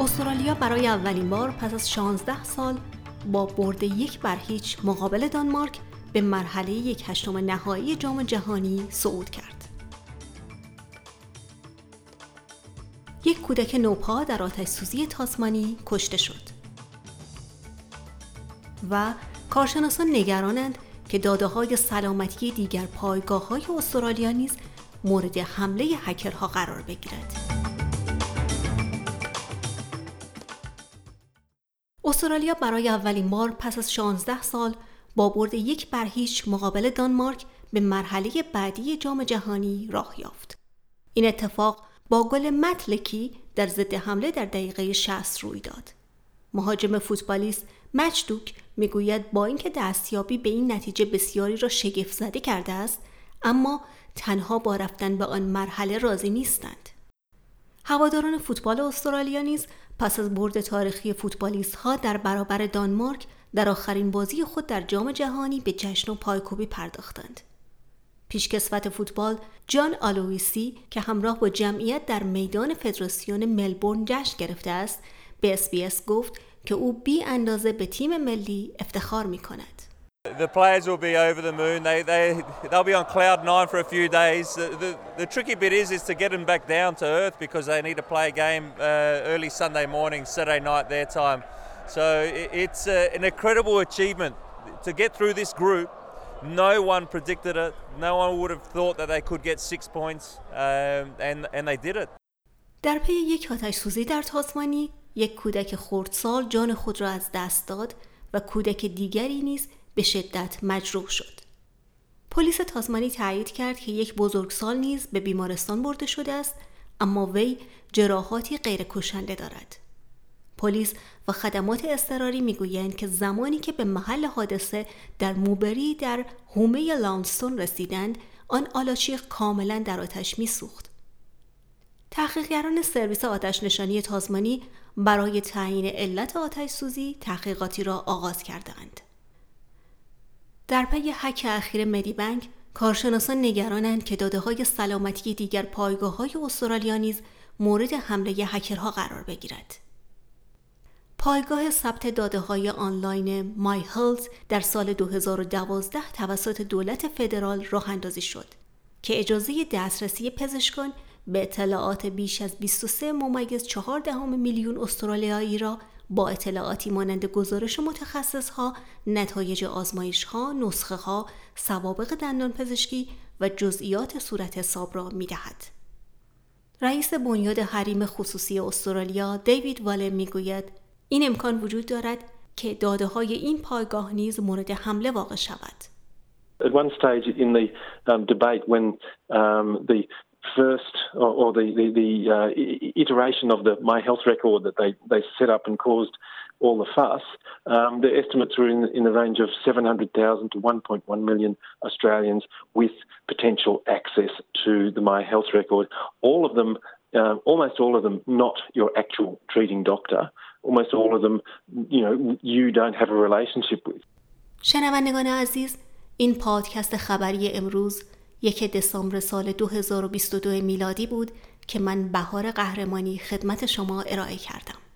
استرالیا برای اولین بار پس از 16 سال با برد یک بر هیچ مقابل دانمارک به مرحله یک هشتم نهایی جام جهانی صعود کرد. یک کودک نوپا در آتش سوزی تاسمانی کشته شد. و کارشناسان نگرانند که داده های سلامتی دیگر پایگاه های استرالیا نیز مورد حمله هکرها قرار بگیرد. استرالیا برای اولین بار پس از 16 سال با برد یک بر هیچ مقابل دانمارک به مرحله بعدی جام جهانی راه یافت. این اتفاق با گل متلکی در ضد حمله در دقیقه 60 روی داد. مهاجم فوتبالیست مچدوک می‌گوید با اینکه دستیابی به این نتیجه بسیاری را شگفت زده کرده است اما تنها با رفتن به آن مرحله راضی نیستند. هواداران فوتبال استرالیا نیز پس از برد تاریخی فوتبالیست ها در برابر دانمارک در آخرین بازی خود در جام جهانی به جشن و پایکوبی پرداختند. پیشکسوت فوتبال جان آلویسی که همراه با جمعیت در میدان فدراسیون ملبورن جشن گرفته است به SBS گفت که او بی اندازه به تیم ملی افتخار می کند. The players will be over the moon. They, they, they'll be on cloud nine for a few days. The, the, the tricky bit is, is to get them back down to earth because they need to play a game uh, early Sunday morning, Saturday night their time. So it's uh, an incredible achievement to get through this group. No one predicted it. No one would have thought that they could get six points, um, and, and they did it. در پی یک آتش سوزی در تاسمانی یک کودک خردسال جان خود را از دست داد و کودک دیگری نیز به شدت مجروح شد. پلیس تازمانی تایید کرد که یک بزرگسال نیز به بیمارستان برده شده است اما وی جراحاتی غیر کشنده دارد. پلیس و خدمات اضطراری می‌گویند که زمانی که به محل حادثه در موبری در هومه لانستون رسیدند آن آلاچیق کاملا در آتش میسوخت تحقیقگران سرویس آتش نشانی تازمانی برای تعیین علت آتش سوزی تحقیقاتی را آغاز کردند. در پی حک اخیر مدی بنک، کارشناسان نگرانند که داده های سلامتی دیگر پایگاه های استرالیا نیز مورد حمله هکرها قرار بگیرد. پایگاه ثبت داده های آنلاین مای هلز در سال 2012 توسط دولت فدرال راه اندازی شد که اجازه دسترسی پزشکان به اطلاعات بیش از 23 ممیز 4 دهم میلیون استرالیایی را با اطلاعاتی مانند گزارش متخصص ها، نتایج آزمایش ها، نسخه ها، سوابق دندان پزشکی و جزئیات صورت حساب را می دهد. رئیس بنیاد حریم خصوصی استرالیا دیوید والر می گوید این امکان وجود دارد که داده های این پایگاه نیز مورد حمله واقع شود. At one stage in the um, debate when um, the first or, or the the, the uh, iteration of the My Health record that they they set up and caused all the fuss. Um, the estimates were in, in the range of 700,000 to 1.1 million Australians with potential access to the My Health record. All of them, uh, almost all of them, not your actual treating doctor. Almost all of them, you know, you don't have a relationship with. شنوندگان عزیز این پادکست خبری امروز یک دسامبر سال 2022 میلادی بود که من بهار قهرمانی خدمت شما ارائه کردم.